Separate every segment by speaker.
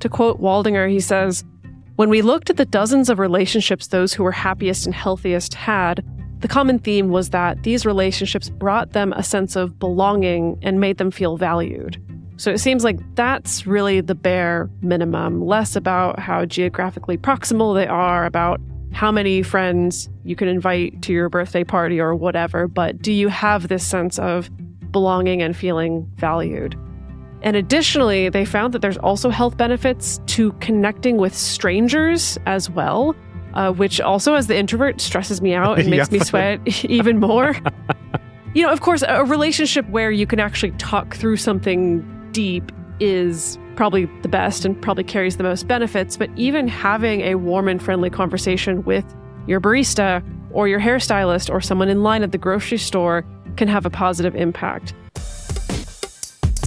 Speaker 1: To quote Waldinger, he says, When we looked at the dozens of relationships those who were happiest and healthiest had, the common theme was that these relationships brought them a sense of belonging and made them feel valued. So it seems like that's really the bare minimum, less about how geographically proximal they are, about how many friends you can invite to your birthday party or whatever, but do you have this sense of belonging and feeling valued? And additionally, they found that there's also health benefits to connecting with strangers as well, uh, which also, as the introvert, stresses me out and makes me sweat even more. you know, of course, a relationship where you can actually talk through something deep is probably the best and probably carries the most benefits. But even having a warm and friendly conversation with your barista or your hairstylist or someone in line at the grocery store can have a positive impact.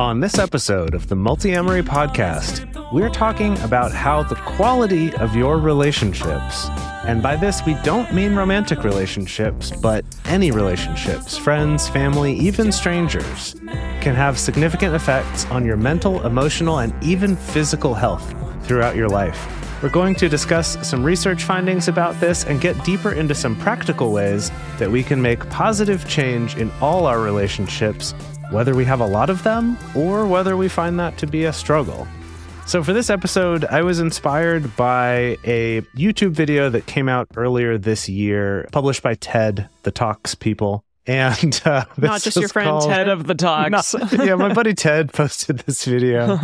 Speaker 2: On this episode of the Multiamory podcast, we're talking about how the quality of your relationships, and by this we don't mean romantic relationships, but any relationships, friends, family, even strangers, can have significant effects on your mental, emotional, and even physical health throughout your life. We're going to discuss some research findings about this and get deeper into some practical ways that we can make positive change in all our relationships whether we have a lot of them or whether we find that to be a struggle. So, for this episode, I was inspired by a YouTube video that came out earlier this year, published by TED, the Talks people. And uh,
Speaker 1: not just your friend
Speaker 2: called,
Speaker 1: Ted
Speaker 3: of the Talks.
Speaker 2: Not, yeah, my buddy Ted posted this video.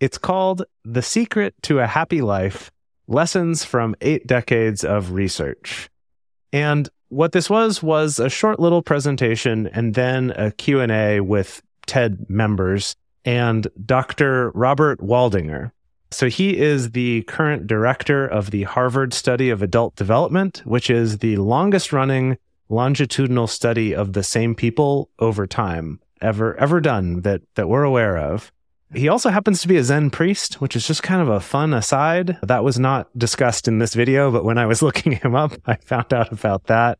Speaker 2: it's called The Secret to a Happy Life Lessons from Eight Decades of Research. And what this was was a short little presentation and then a Q&A with TED members and Dr. Robert Waldinger. So he is the current director of the Harvard Study of Adult Development, which is the longest running longitudinal study of the same people over time ever ever done that that we're aware of. He also happens to be a Zen priest, which is just kind of a fun aside. That was not discussed in this video, but when I was looking him up, I found out about that.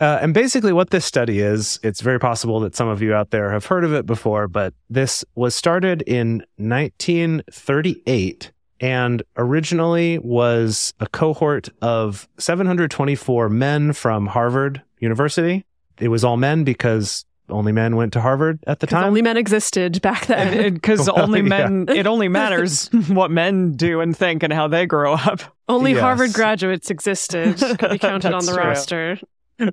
Speaker 2: Uh, and basically, what this study is, it's very possible that some of you out there have heard of it before, but this was started in 1938 and originally was a cohort of 724 men from Harvard University. It was all men because only men went to Harvard at the time.
Speaker 1: Only men existed back then.
Speaker 3: Because well, only men, yeah. it only matters what men do and think and how they grow up.
Speaker 1: Only yes. Harvard graduates existed, could be counted on the true. roster.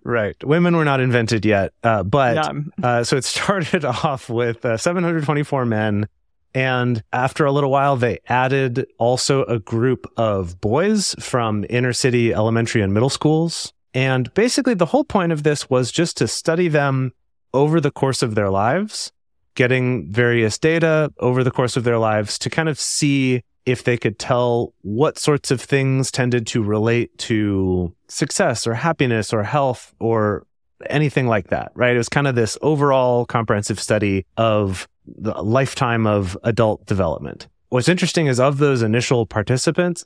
Speaker 2: Right. Women were not invented yet. Uh, but uh, so it started off with uh, 724 men. And after a little while, they added also a group of boys from inner city elementary and middle schools. And basically, the whole point of this was just to study them over the course of their lives, getting various data over the course of their lives to kind of see if they could tell what sorts of things tended to relate to success or happiness or health or anything like that, right? It was kind of this overall comprehensive study of the lifetime of adult development. What's interesting is of those initial participants,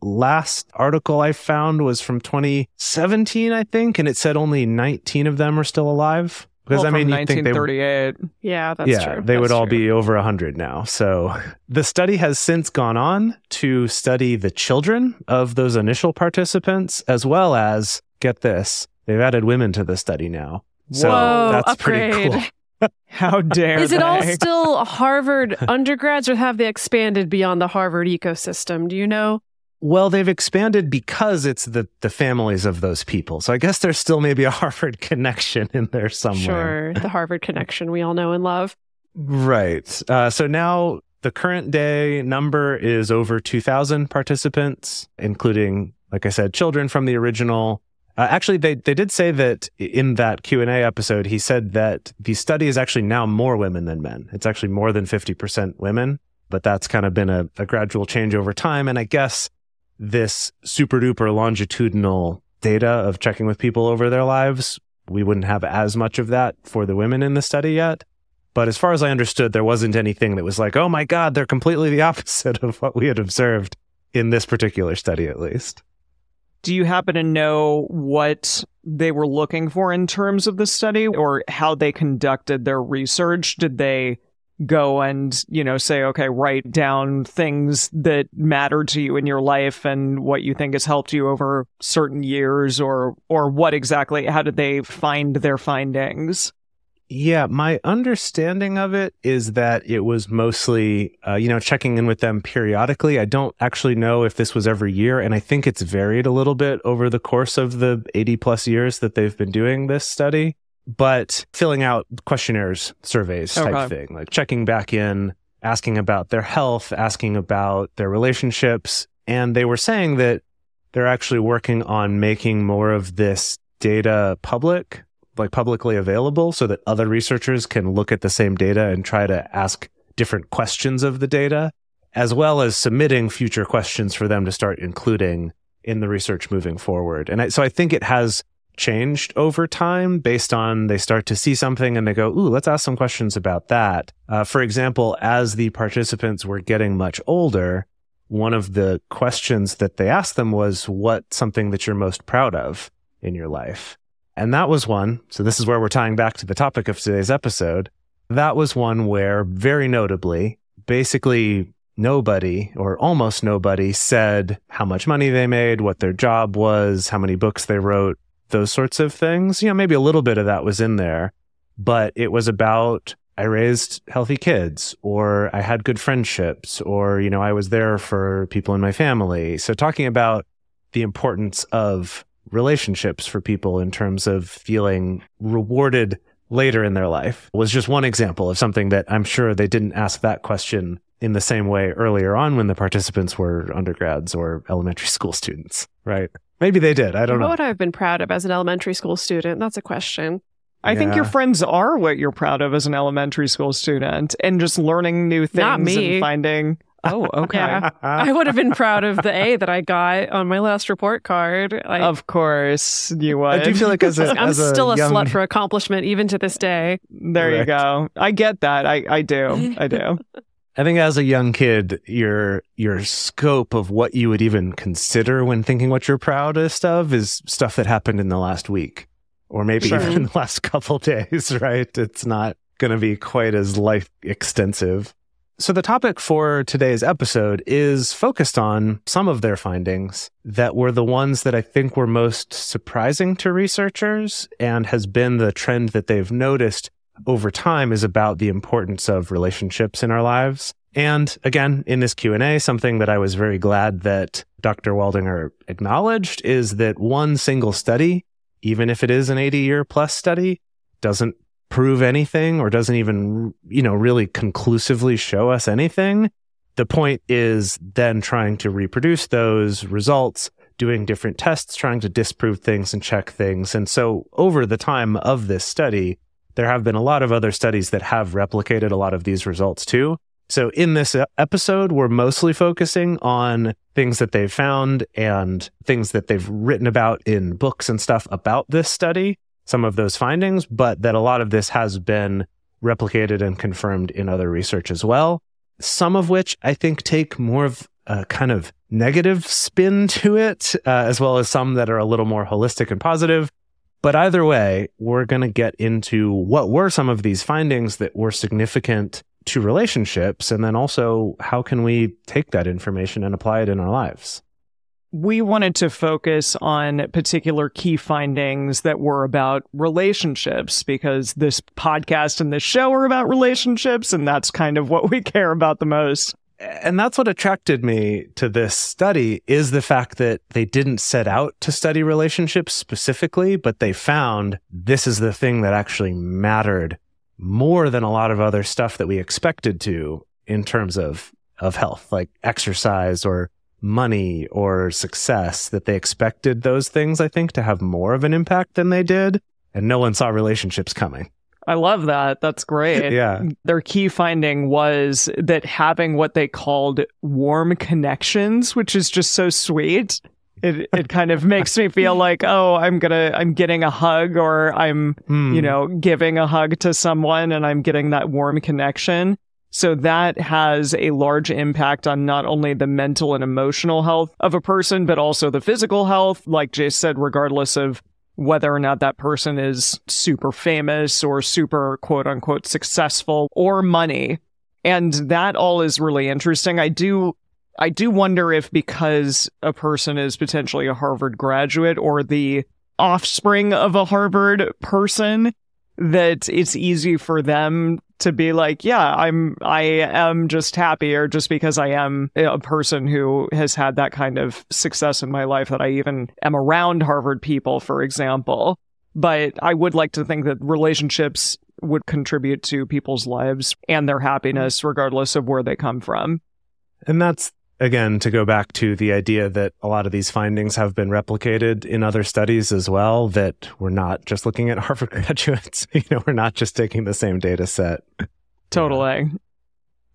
Speaker 2: last article I found was from 2017, I think, and it said only 19 of them are still alive.
Speaker 3: Because well, I mean, 1938.
Speaker 1: yeah, that's
Speaker 2: yeah,
Speaker 1: true.
Speaker 2: They
Speaker 1: that's
Speaker 2: would all
Speaker 1: true.
Speaker 2: be over 100 now. So the study has since gone on to study the children of those initial participants, as well as, get this, they've added women to the study now. So
Speaker 1: Whoa,
Speaker 2: that's
Speaker 1: upgrade.
Speaker 2: pretty cool.
Speaker 3: How dare
Speaker 1: Is
Speaker 3: they?
Speaker 1: it all still Harvard undergrads or have they expanded beyond the Harvard ecosystem? Do you know?
Speaker 2: Well, they've expanded because it's the the families of those people. So I guess there's still maybe a Harvard connection in there somewhere.
Speaker 1: Sure, the Harvard connection we all know and love.
Speaker 2: Right. Uh, so now the current day number is over 2,000 participants, including, like I said, children from the original Uh, actually, they they did say that in that Q and A episode, he said that the study is actually now more women than men. It's actually more than fifty percent women, but that's kind of been a, a gradual change over time. And I guess this super duper longitudinal data of checking with people over their lives, we wouldn't have as much of that for the women in the study yet. But as far as I understood, there wasn't anything that was like, oh my God, they're completely the opposite of what we had observed in this particular study, at least.
Speaker 3: Do you happen to know what they were looking for in terms of the study or how they conducted their research? Did they go and, you know, say, okay, write down things that matter to you in your life and what you think has helped you over certain years or or what exactly how did they find their findings?
Speaker 2: Yeah, my understanding of it is that it was mostly, uh, you know, checking in with them periodically. I don't actually know if this was every year, and I think it's varied a little bit over the course of the 80 plus years that they've been doing this study. But filling out questionnaires, surveys type
Speaker 3: Okay.
Speaker 2: thing, like checking back in, asking about their health, asking about their relationships. And they were saying that they're actually working on making more of this data public like publicly available so that other researchers can look at the same data and try to ask different questions of the data, as well as submitting future questions for them to start including in the research moving forward. And I, so I think it has changed over time based on they start to see something and they go, ooh, let's ask some questions about that. Uh, for example, as the participants were getting much older, one of the questions that they asked them was, what something that you're most proud of in your life? And that was one. So this is where we're tying back to the topic of today's episode. That was one where very notably, basically nobody or almost nobody said how much money they made, what their job was, how many books they wrote, those sorts of things. You know, maybe a little bit of that was in there, but it was about I raised healthy kids or I had good friendships or, you know, I was there for people in my family. So talking about the importance of relationships for people in terms of feeling rewarded later in their life was just one example of something that I'm sure they didn't ask that question in the same way earlier on when the participants were undergrads or elementary school students, right? Maybe they did. I don't
Speaker 1: what
Speaker 2: know.
Speaker 1: What would I have been proud of as an elementary school student? That's a question.
Speaker 3: I think your friends are what you're proud of as an elementary school student and just learning new things
Speaker 1: Not me.
Speaker 3: and finding Oh, okay.
Speaker 1: Yeah. I would have been proud of the A that I got on my last report card. Like,
Speaker 3: Of course you would.
Speaker 2: I do feel like as a,
Speaker 1: I'm
Speaker 2: as a
Speaker 1: still a
Speaker 2: young,
Speaker 1: slut for accomplishment even to this day.
Speaker 3: there you go. I get that. I, I do. I do.
Speaker 2: I think as a young kid, your your scope of what you would even consider when thinking what you're proudest of is stuff that happened in the last week, or maybe
Speaker 3: Sure.
Speaker 2: even in the last couple days. Right? It's not going to be quite as life extensive. So the topic for today's episode is focused on some of their findings that were the ones that I think were most surprising to researchers and has been the trend that they've noticed over time is about the importance of relationships in our lives. And again, in this Q&A, something that I was very glad that Dr. Waldinger acknowledged is that one single study, even if it is an 80 year plus study, doesn't prove anything or doesn't even, you know, really conclusively show us anything. The point is then trying to reproduce those results, doing different tests, trying to disprove things and check things. And so over the time of this study, there have been a lot of other studies that have replicated a lot of these results too. So in this episode, we're mostly focusing on things that they've found and things that they've written about in books and stuff about this study, some of those findings, but that a lot of this has been replicated and confirmed in other research as well. Some of which I think take more of a kind of negative spin to it, uh, as well as some that are a little more holistic and positive. But either way, we're going to get into what were some of these findings that were significant to relationships, and then also how can we take that information and apply it in our lives.
Speaker 3: We wanted to focus on particular key findings that were about relationships because this podcast and this show are about relationships, and that's kind of what we care about the most.
Speaker 2: And that's what attracted me to this study is the fact that they didn't set out to study relationships specifically, but they found this is the thing that actually mattered more than a lot of other stuff that we expected to in terms of of health, like exercise or money or success that they expected those things, I think, to have more of an impact than they did. And no one saw relationships coming.
Speaker 3: I love that. That's great.
Speaker 2: yeah.
Speaker 3: Their key finding was that having what they called warm connections, which is just so sweet. It it kind of makes me feel like, oh, I'm gonna I'm getting a hug or I'm,
Speaker 2: Hmm.
Speaker 3: you know, giving a hug to someone and I'm getting that warm connection. So that has a large impact on not only the mental and emotional health of a person, but also the physical health, like Jay said, regardless of whether or not that person is super famous or super quote unquote successful or money. And that all is really interesting. I do I do wonder if because a person is potentially a Harvard graduate or the offspring of a Harvard person that it's easy for them to be like, yeah, I'm I am just happier just because I am a person who has had that kind of success in my life that I even am around Harvard people, for example. But I would like to think that relationships would contribute to people's lives and their happiness mm-hmm. regardless of where they come from.
Speaker 2: And that's again to go back to the idea that a lot of these findings have been replicated in other studies as well that we're not just looking at Harvard graduates you know we're not just taking the same data set
Speaker 3: Totally.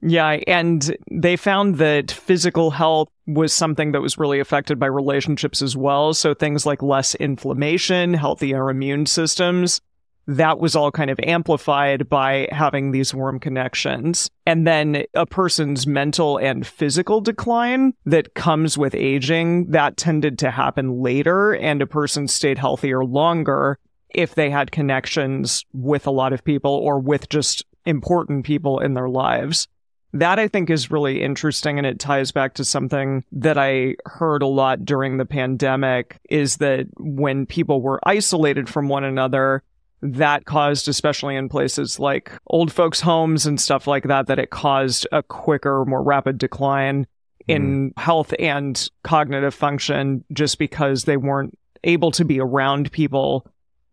Speaker 3: Yeah, and they found that physical health was something that was really affected by relationships as well. So things like less inflammation, healthier immune systems, that was all kind of amplified by having these warm connections. And then a person's mental and physical decline that comes with aging, that tended to happen later, and a person stayed healthier longer if they had connections with a lot of people or with just important people in their lives. That I think is really interesting and it ties back to something that I heard a lot during the pandemic is that when people were isolated from one another, that caused, especially in places like old folks' homes and stuff like that, that it caused a quicker, more rapid decline in hmm. health and cognitive function just because they weren't able to be around people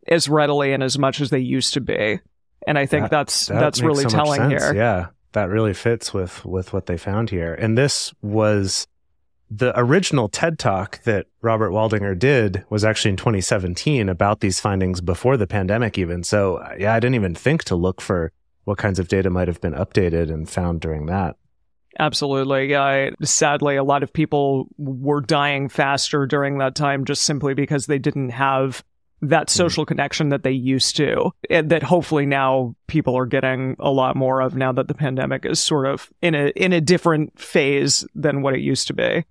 Speaker 3: as readily and as much as they used to be. And I think
Speaker 2: That-
Speaker 3: that's
Speaker 2: That
Speaker 3: that's really
Speaker 2: so
Speaker 3: telling here.
Speaker 2: Yeah, that really fits with with what they found here. And this was the original TED talk that Robert Waldinger did was actually in 2017 about these findings before the pandemic even. So, uh, yeah, I didn't even think to look for what kinds of data might have been updated and found during that.
Speaker 3: Absolutely. I, sadly, a lot of people were dying faster during that time just simply because they didn't have that social connection that they used to, and that hopefully now people are getting a lot more of now that the pandemic is sort of in a in a different phase than what it used to be.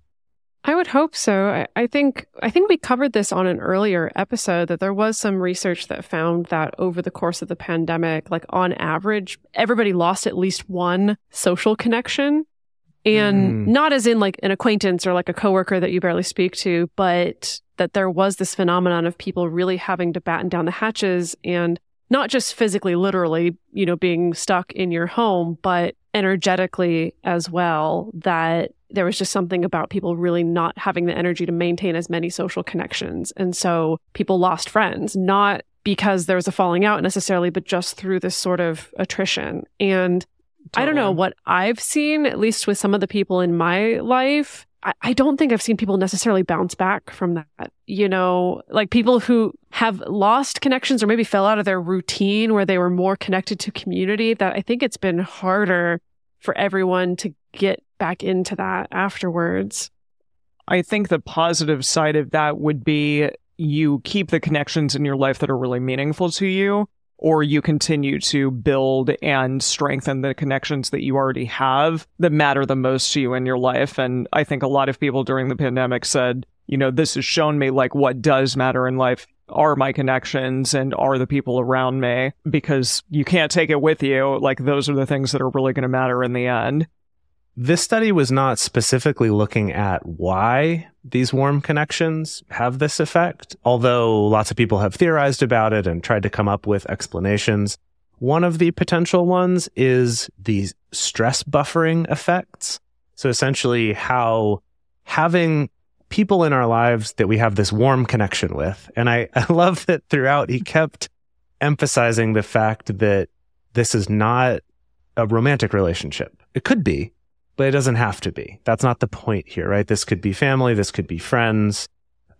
Speaker 1: I would hope so. I, I think I think we covered this on an earlier episode that there was some research that found that over the course of the pandemic, like on average, everybody lost at least one social connection. And
Speaker 2: Mm.
Speaker 1: not as in like an acquaintance or like a coworker that you barely speak to, but that there was this phenomenon of people really having to batten down the hatches and not just physically, literally, you know, being stuck in your home, but energetically as well. That there was just something about people really not having the energy to maintain as many social connections. And so people lost friends, not because there was a falling out necessarily, but just through this sort of attrition. And I don't know what I've seen, at least with some of the people in my life. I, I don't think I've seen people necessarily bounce back from that. You know, like people who have lost connections or maybe fell out of their routine where they were more connected to community, that I think it's been harder for everyone to get back into that afterwards.
Speaker 3: I think the positive side of that would be you keep the connections in your life that are really meaningful to you, or you continue to build and strengthen the connections that you already have that matter the most to you in your life. And I think a lot of people during the pandemic said, you know, this has shown me like what does matter in life are my connections and are the people around me because you can't take it with you. Like those are the things that are really going to matter in the end.
Speaker 2: This study was not specifically looking at why these warm connections have this effect, although lots of people have theorized about it and tried to come up with explanations. One of the potential ones is the stress buffering effects. So essentially, how having people in our lives that we have this warm connection with. And I, I love that throughout he kept emphasizing the fact that this is not a romantic relationship. It could be, but it doesn't have to be. That's not the point here, right? This could be family, this could be friends.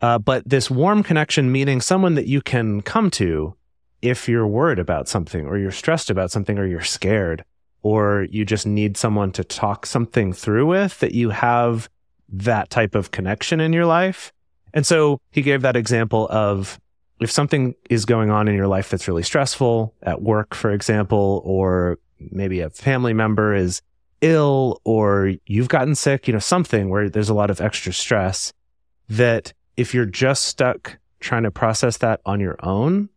Speaker 2: Uh, but this warm connection, meaning someone that you can come to if you're worried about something or you're stressed about something or you're scared or you just need someone to talk something through with that you have that type of connection in your life. And so he gave that example of if something is going on in your life that's really stressful at work, for example, or maybe a family member is ill or you've gotten sick, you know, something where there's a lot of extra stress that if you're just stuck trying to process that on your own,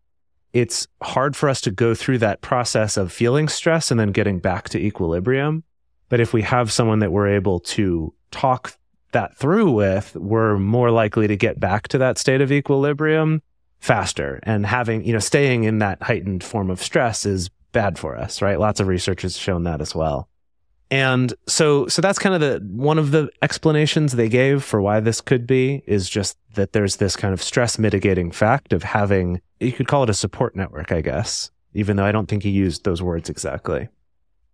Speaker 2: it's hard for us to go through that process of feeling stress and then getting back to equilibrium. But if we have someone that we're able to talk that through with, we're more likely to get back to that state of equilibrium faster. And having, you know, staying in that heightened form of stress is bad for us, right? Lots of research has shown that as well. And so, so that's kind of the one of the explanations they gave for why this could be is just that there's this kind of stress mitigating fact of having, you could call it a support network, I guess, even though I don't think he used those words exactly.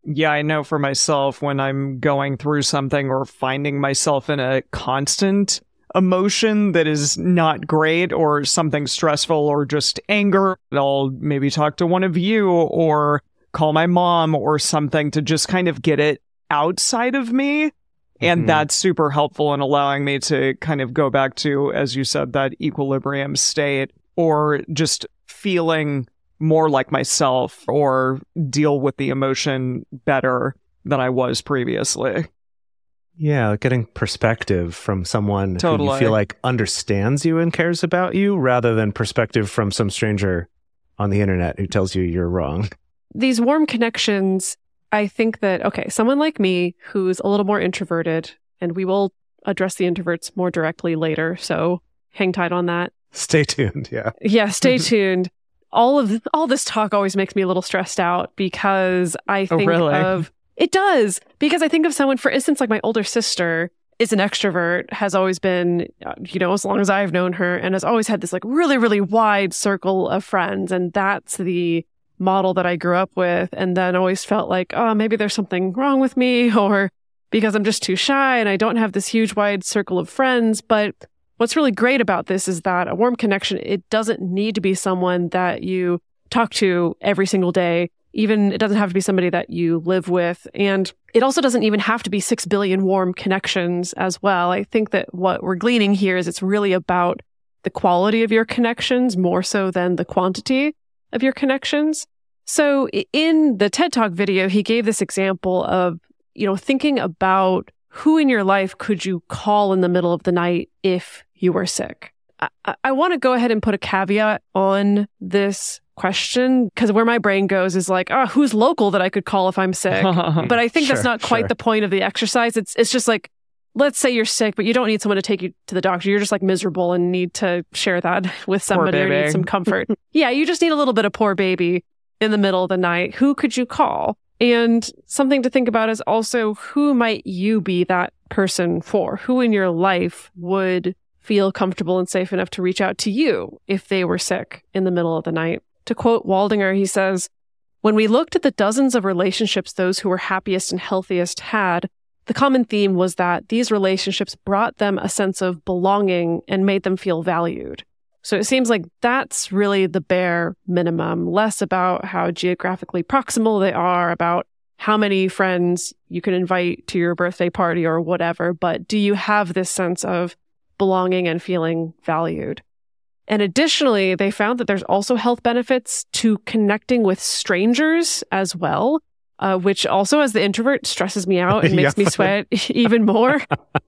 Speaker 3: Yeah, I know for myself when I'm going through something or finding myself in a constant emotion that is not great or something stressful or just anger, I'll maybe talk to one of you or call my mom or something to just kind of get it outside of me. And mm-hmm. that's super helpful in allowing me to kind of go back to, as you said, that equilibrium state or just feeling more like myself or deal with the emotion better than I was previously.
Speaker 2: Yeah, getting perspective from someone totally. who you feel like understands you and cares about you rather than perspective from some stranger on the internet who tells you you're wrong
Speaker 1: these warm connections, I think that, okay, someone like me who's a little more introverted, and we will address the introverts more directly later. So hang tight on that.
Speaker 2: Stay tuned. Yeah.
Speaker 1: Yeah. Stay tuned. All of all this talk always makes me a little stressed out because I oh, think oh, really? of it does because I think of someone, for instance, like my older sister is an extrovert, has always been, uh, you know, as long as I've known her, and has always had this like really, really wide circle of friends. And that's the model that I grew up with and then always felt like, oh, maybe there's something wrong with me or because I'm just too shy and I don't have this huge wide circle of friends. But what's really great about this is that a warm connection, it doesn't need to be someone that you talk to every single day. Even it doesn't have to be somebody that you live with. And it also doesn't even have to be 6 billion warm connections as well. I think that what we're gleaning here is it's really about the quality of your connections more so than the quantity of your connections. So in the TED Talk video, he gave this example of, you know, thinking about who in your life could you call in the middle of the night if you were sick. I, I want to go ahead and put a caveat on this question because where my brain goes is like, oh, who's local that I could call if I'm sick? but I think sure, that's not quite sure. the point of the exercise. It's it's just like let's say you're sick, but you don't need someone to take you to the doctor. You're just like miserable and need to share that with somebody or need some comfort. yeah, you just need a little bit of poor baby in the middle of the night. Who could you call? And something to think about is also who might you be that person for? Who in your life would feel comfortable and safe enough to reach out to you if they were sick in the middle of the night? To quote Waldinger, he says, When we looked at the dozens of relationships those who were happiest and healthiest had, the common theme was that these relationships brought them a sense of belonging and made them feel valued. So it seems like that's really the bare minimum, less about how geographically proximal they are, about how many friends you can invite to your birthday party or whatever. But do you have this sense of belonging and feeling valued? And additionally, they found that there's also health benefits to connecting with strangers as well uh, which also, as the introvert, stresses me out and makes me sweat even more.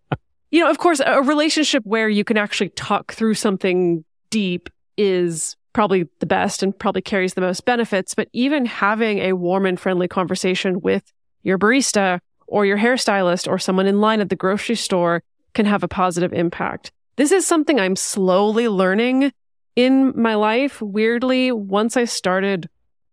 Speaker 1: you know, of course, a relationship where you can actually talk through something deep is probably the best and probably carries the most benefits. But even having a warm and friendly conversation with your barista or your hairstylist or someone in line at the grocery store can have a positive impact. This is something I'm slowly learning in my life. Weirdly, once I started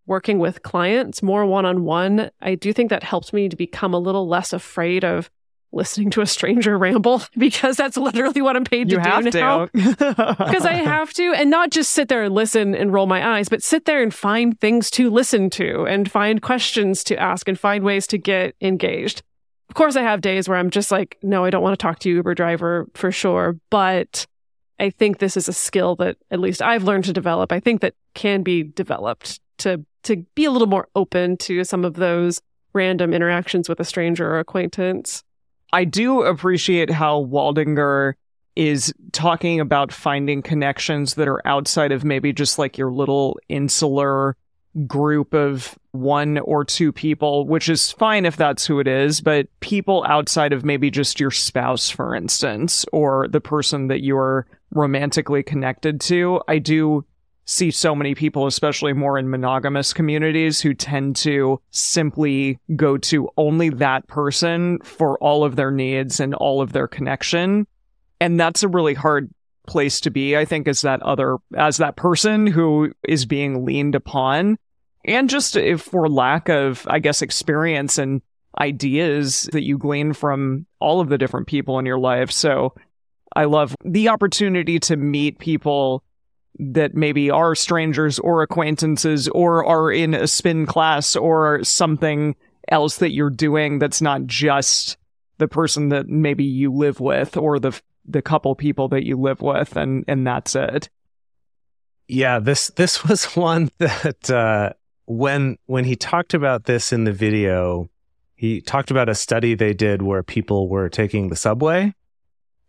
Speaker 1: working with clients more one on one, I do think that helped me to become a little less afraid of listening to a stranger ramble because that's literally what I'm paid to
Speaker 3: you
Speaker 1: do now. Because I have to, and not just sit there and listen and roll my eyes, but sit there and find things to listen to and find questions to ask and find ways to get engaged. Of course, I have days where I'm just like, no, I don't want to talk to you, Uber driver, for sure. But I think this is a skill that at least I've learned to develop. I think that can be developed to to be a little more open to some of those random interactions with a stranger or acquaintance.
Speaker 3: I do appreciate how Waldinger is talking about finding connections that are outside of maybe just like your little insular group of one or two people, which is fine if that's who it is, but people outside of maybe just your spouse, for instance, or the person that you're romantically connected to. I do see so many people, especially more in monogamous communities, who tend to simply go to only that person for all of their needs and all of their connection. And that's a really hard place to be, I think, as that other, as that person who is being leaned upon. And just if for lack of, I guess, experience and ideas that you glean from all of the different people in your life. So I love the opportunity to meet people that maybe are strangers or acquaintances or are in a spin class or something else that you're doing that's not just the person that maybe you live with or the the couple people that you live with and and that's it.
Speaker 2: Yeah, this this was one that uh when when he talked about this in the video, he talked about a study they did where people were taking the subway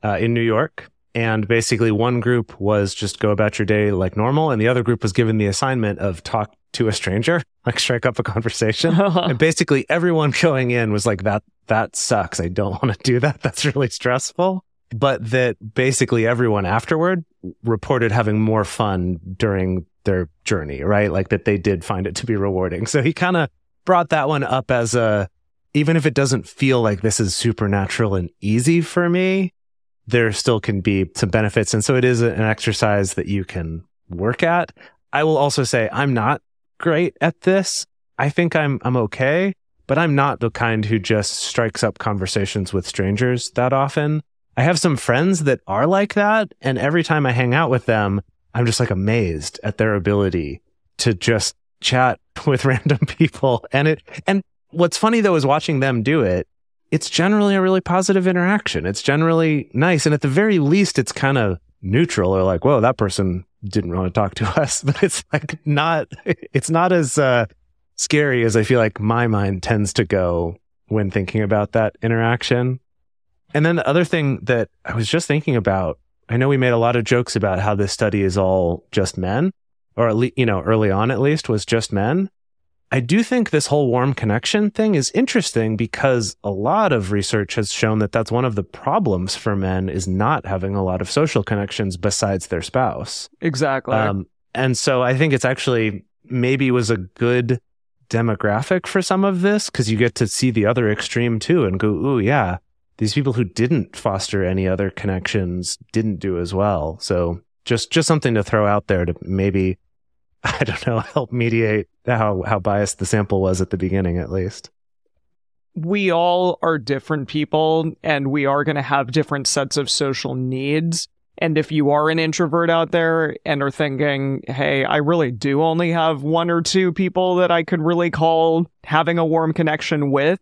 Speaker 2: uh, in New York and basically, one group was just go about your day like normal, and the other group was given the assignment of talk to a stranger, like strike up a conversation. and basically, everyone going in was like, "That that sucks. I don't want to do that. That's really stressful." But that basically everyone afterward reported having more fun during their journey, right? Like that they did find it to be rewarding. So he kind of brought that one up as a, even if it doesn't feel like this is supernatural and easy for me, there still can be some benefits. And so it is an exercise that you can work at. I will also say I'm not great at this. I think I'm I'm okay, but I'm not the kind who just strikes up conversations with strangers that often. I have some friends that are like that, and every time I hang out with them, I'm just like amazed at their ability to just chat with random people. And it and what's funny though is watching them do it it's generally a really positive interaction. It's generally nice. And at the very least, it's kind of neutral or like, whoa, that person didn't want to talk to us. But it's like not, it's not as uh, scary as I feel like my mind tends to go when thinking about that interaction. And then the other thing that I was just thinking about, I know we made a lot of jokes about how this study is all just men, or at least, you know, early on at least was just men. I do think this whole warm connection thing is interesting because a lot of research has shown that that's one of the problems for men is not having a lot of social connections besides their spouse.
Speaker 3: Exactly. Um,
Speaker 2: and so I think it's actually maybe was a good demographic for some of this because you get to see the other extreme too and go, ooh, yeah, these people who didn't foster any other connections didn't do as well. So just just something to throw out there to maybe I don't know, help mediate how, how biased the sample was at the beginning, at least.
Speaker 3: We all are different people and we are going to have different sets of social needs. And if you are an introvert out there and are thinking, hey, I really do only have one or two people that I could really call having a warm connection with,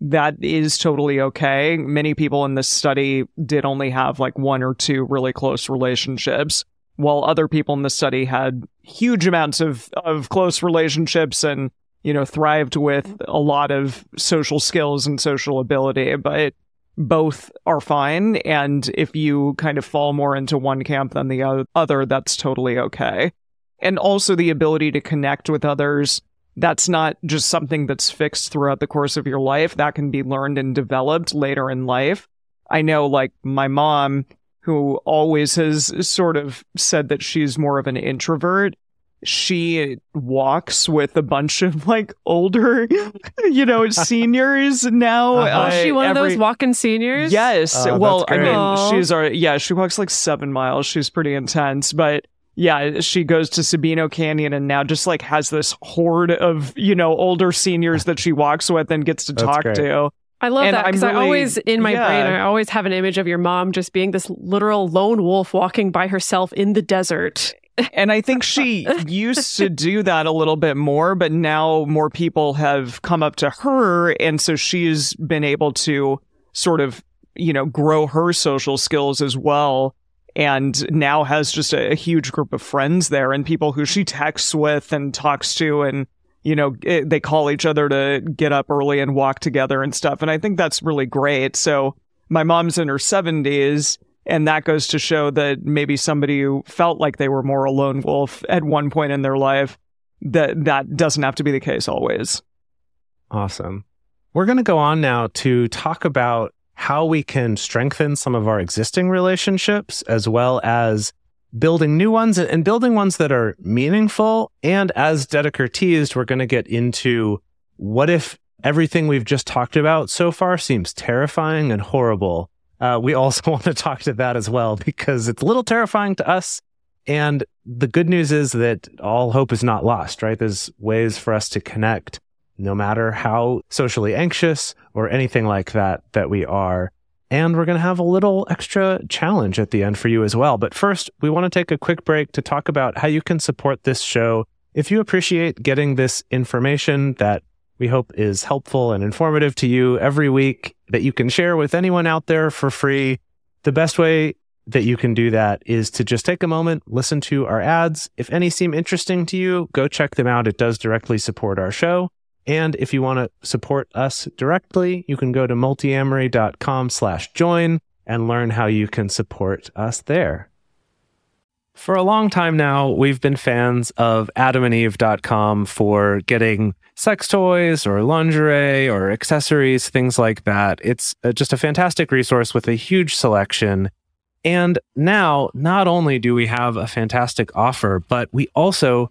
Speaker 3: that is totally okay. Many people in this study did only have like one or two really close relationships while other people in the study had huge amounts of, of close relationships and, you know, thrived with a lot of social skills and social ability. But both are fine. And if you kind of fall more into one camp than the other, that's totally okay. And also the ability to connect with others. That's not just something that's fixed throughout the course of your life. That can be learned and developed later in life. I know, like, my mom who always has sort of said that she's more of an introvert. She walks with a bunch of like older, you know, seniors now.
Speaker 1: Uh-huh. Uh, is she one every... of those walking seniors?
Speaker 3: Yes. Oh, well, I mean, she's our, yeah, she walks like seven miles. She's pretty intense, but yeah, she goes to Sabino Canyon and now just like has this horde of, you know, older seniors that she walks with and gets to talk to.
Speaker 1: I love and that because really, I always, in my yeah. brain, I always have an image of your mom just being this literal lone wolf walking by herself in the desert.
Speaker 3: And I think she used to do that a little bit more, but now more people have come up to her. And so she's been able to sort of, you know, grow her social skills as well. And now has just a, a huge group of friends there and people who she texts with and talks to. And, you know, it, they call each other to get up early and walk together and stuff. And I think that's really great. So my mom's in her 70s and that goes to show that maybe somebody who felt like they were more a lone wolf at one point in their life, that that doesn't have to be the case always.
Speaker 2: Awesome. We're going to go on now to talk about how we can strengthen some of our existing relationships as well as building new ones and building ones that are meaningful. And as Dedeker teased, we're going to get into what if everything we've just talked about so far seems terrifying and horrible uh, we also want to talk to that as well because it's a little terrifying to us. And the good news is that all hope is not lost, right? There's ways for us to connect no matter how socially anxious or anything like that that we are. And we're going to have a little extra challenge at the end for you as well. But first, we want to take a quick break to talk about how you can support this show. If you appreciate getting this information that we hope is helpful and informative to you every week that you can share with anyone out there for free. The best way that you can do that is to just take a moment, listen to our ads. If any seem interesting to you, go check them out. It does directly support our show. And if you want to support us directly, you can go to multiamory.com slash join and learn how you can support us there. For a long time now, we've been fans of adamandeve.com for getting sex toys or lingerie or accessories, things like that. It's uh, just a fantastic resource with a huge selection. And now, not only do we have a fantastic offer, but we also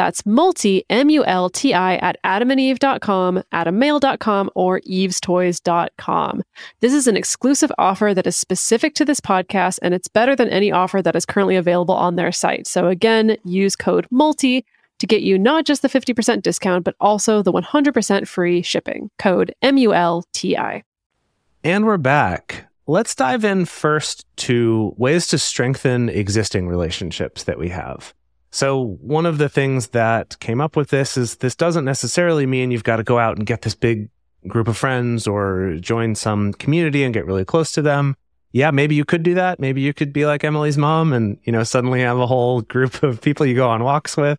Speaker 1: That's multi, M-U-L-T-I at adamandeve.com, adammale.com, or evestoys.com. This is an exclusive offer that is specific to this podcast and it's better than any offer that is currently available on their site. So again, use code MULTI to get you not just the 50% discount, but also the 100% free shipping. Code MULTI.
Speaker 2: And we're back. Let's dive in first to ways to strengthen existing relationships that we have. So, one of the things that came up with this is this doesn't necessarily mean you've got to go out and get this big group of friends or join some community and get really close to them. Yeah, maybe you could do that. Maybe you could be like Emily's mom and, you know, suddenly have a whole group of people you go on walks with.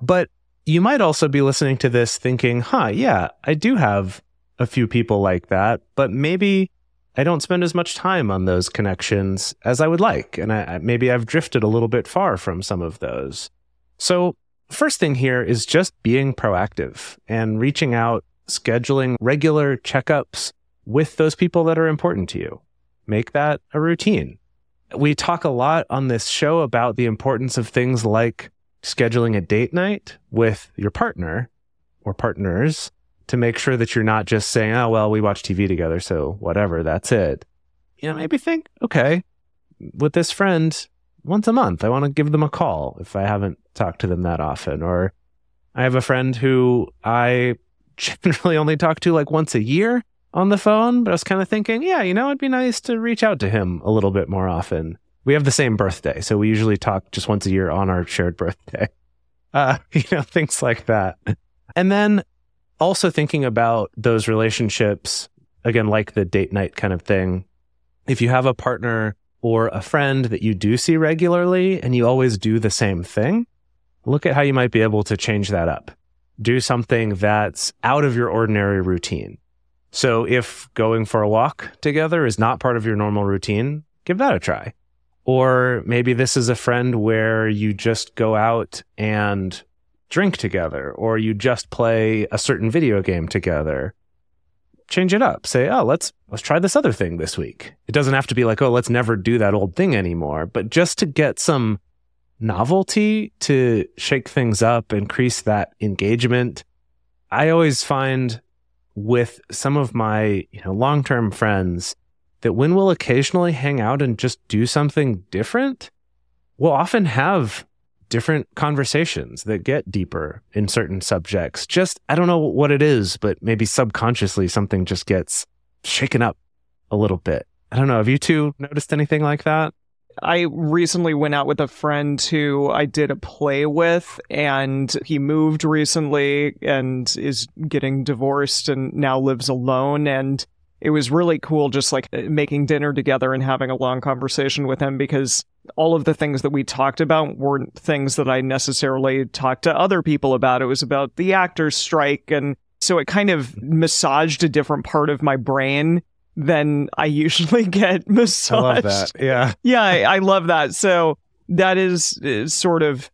Speaker 2: But you might also be listening to this thinking, huh, yeah, I do have a few people like that, but maybe I don't spend as much time on those connections as I would like. And I, maybe I've drifted a little bit far from some of those. So, first thing here is just being proactive and reaching out, scheduling regular checkups with those people that are important to you. Make that a routine. We talk a lot on this show about the importance of things like scheduling a date night with your partner or partners to make sure that you're not just saying, oh, well, we watch TV together, so whatever, that's it. You know, maybe think, okay, with this friend, once a month, I want to give them a call if I haven't talked to them that often. Or I have a friend who I generally only talk to like once a year on the phone, but I was kind of thinking, yeah, you know, it'd be nice to reach out to him a little bit more often we have the same birthday, so we usually talk just once a year on our shared birthday. Uh, you know, things like that. And then also thinking about those relationships, again, like the date night kind of thing. If you have a partner or a friend that you do see regularly and you always do the same thing, look at how you might be able to change that up. do something that's out of your ordinary routine. So if going for a walk together is not part of your normal routine, give that a try. Or maybe this is a friend where you just go out and drink together, or you just play a certain video game together. Change it up. Say, oh, let's let's try this other thing this week. It doesn't have to be like, oh, let's never do that old thing anymore, but just to get some novelty to shake things up, increase that engagement. I always find with some of my, you know, long-term friends that when we'll occasionally hang out and just do something different, we'll often have different conversations that get deeper in certain subjects. Just, I don't know what it is, but maybe subconsciously something just gets shaken up a little bit. I don't know. Have you two noticed anything like that?
Speaker 3: I recently went out with a friend who I did a play with, and he moved recently and is getting divorced and now lives alone. And it was really cool just like uh, making dinner together and having a long conversation with him because all of the things that we talked about weren't things that I necessarily talked to other people about. It was about the actors' strike. And so it kind of massaged a different part of my brain than I usually get massaged. I
Speaker 2: love that. Yeah.
Speaker 3: Yeah, I, I love that. So that is, is sort of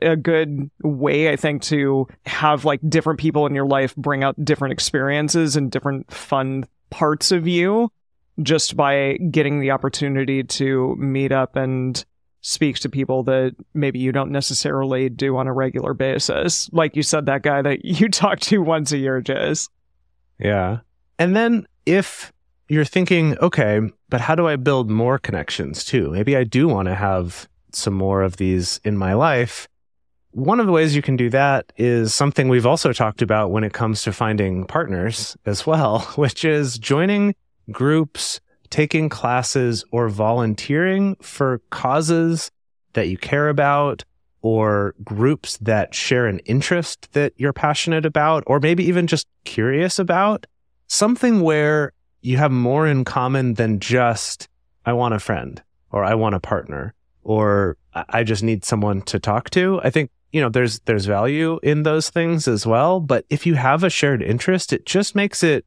Speaker 3: a good way, I think, to have like different people in your life bring out different experiences and different fun parts of you just by getting the opportunity to meet up and speak to people that maybe you don't necessarily do on a regular basis. Like you said, that guy that you talk to once a year, Jase.
Speaker 2: Yeah. And then if you're thinking, okay, but how do I build more connections too? Maybe I do want to have some more of these in my life. One of the ways you can do that is something we've also talked about when it comes to finding partners as well, which is joining groups, taking classes, or volunteering for causes that you care about or groups that share an interest that you're passionate about, or maybe even just curious about. Something where you have more in common than just, I want a friend or I want a partner or I just need someone to talk to. I think, you know, there's, there's value in those things as well. But if you have a shared interest, it just makes it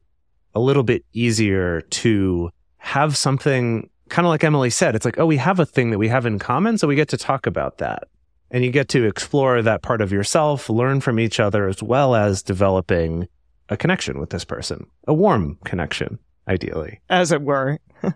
Speaker 2: a little bit easier to have something kind of like Emily said. It's like, oh, we have a thing that we have in common. So we get to talk about that. And you get to explore that part of yourself, learn from each other, as well as developing a connection with this person, a warm connection ideally.
Speaker 3: As it were.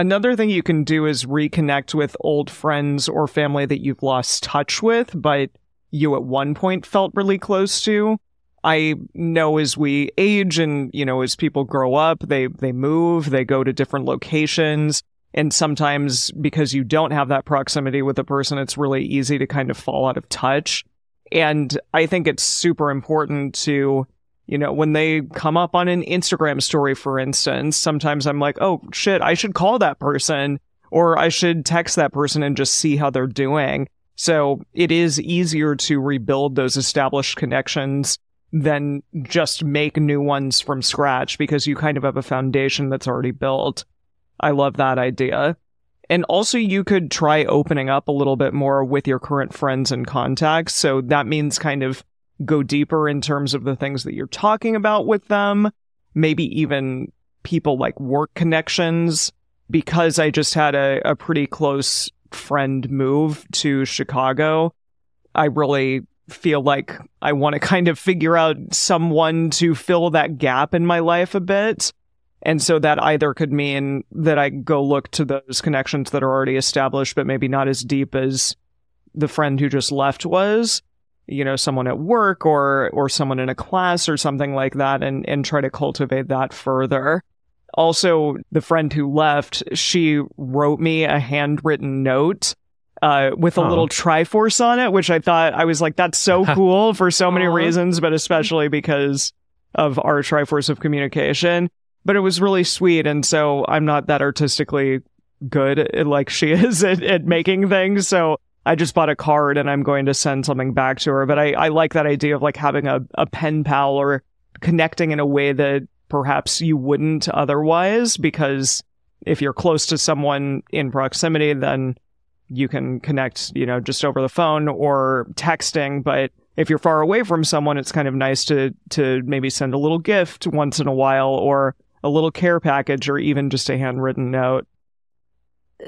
Speaker 3: Another thing you can do is reconnect with old friends or family that you've lost touch with, but you at one point felt really close to. I know as we age and, you know, as people grow up, they, they move, they go to different locations. And sometimes because you don't have that proximity with a person, it's really easy to kind of fall out of touch. And I think it's super important to you know, when they come up on an Instagram story, for instance, sometimes I'm like, oh shit, I should call that person or I should text that person and just see how they're doing. So it is easier to rebuild those established connections than just make new ones from scratch because you kind of have a foundation that's already built. I love that idea. And also, you could try opening up a little bit more with your current friends and contacts. So that means kind of go deeper in terms of the things that you're talking about with them, maybe even people like work connections. Because I just had a, a pretty close friend move to Chicago, I really feel like I want to kind of figure out someone to fill that gap in my life a bit. And so that either could mean that I go look to those connections that are already established, but maybe not as deep as the friend who just left was, you know, someone at work or, or someone in a class or something like that and, and try to cultivate that further. Also, the friend who left, she wrote me a handwritten note uh, with a oh. little Triforce on it, which I thought I was like, that's so cool for so many reasons, but especially because of our Triforce of communication. But it was really sweet. And so I'm not that artistically good like she is at, at making things. So I just bought a card and I'm going to send something back to her. But I, I like that idea of like having a, a pen pal or connecting in a way that perhaps you wouldn't otherwise, because if you're close to someone in proximity, then you can connect, you know, just over the phone or texting. But if you're far away from someone, it's kind of nice to to maybe send a little gift once in a while or a little care package or even just a handwritten note.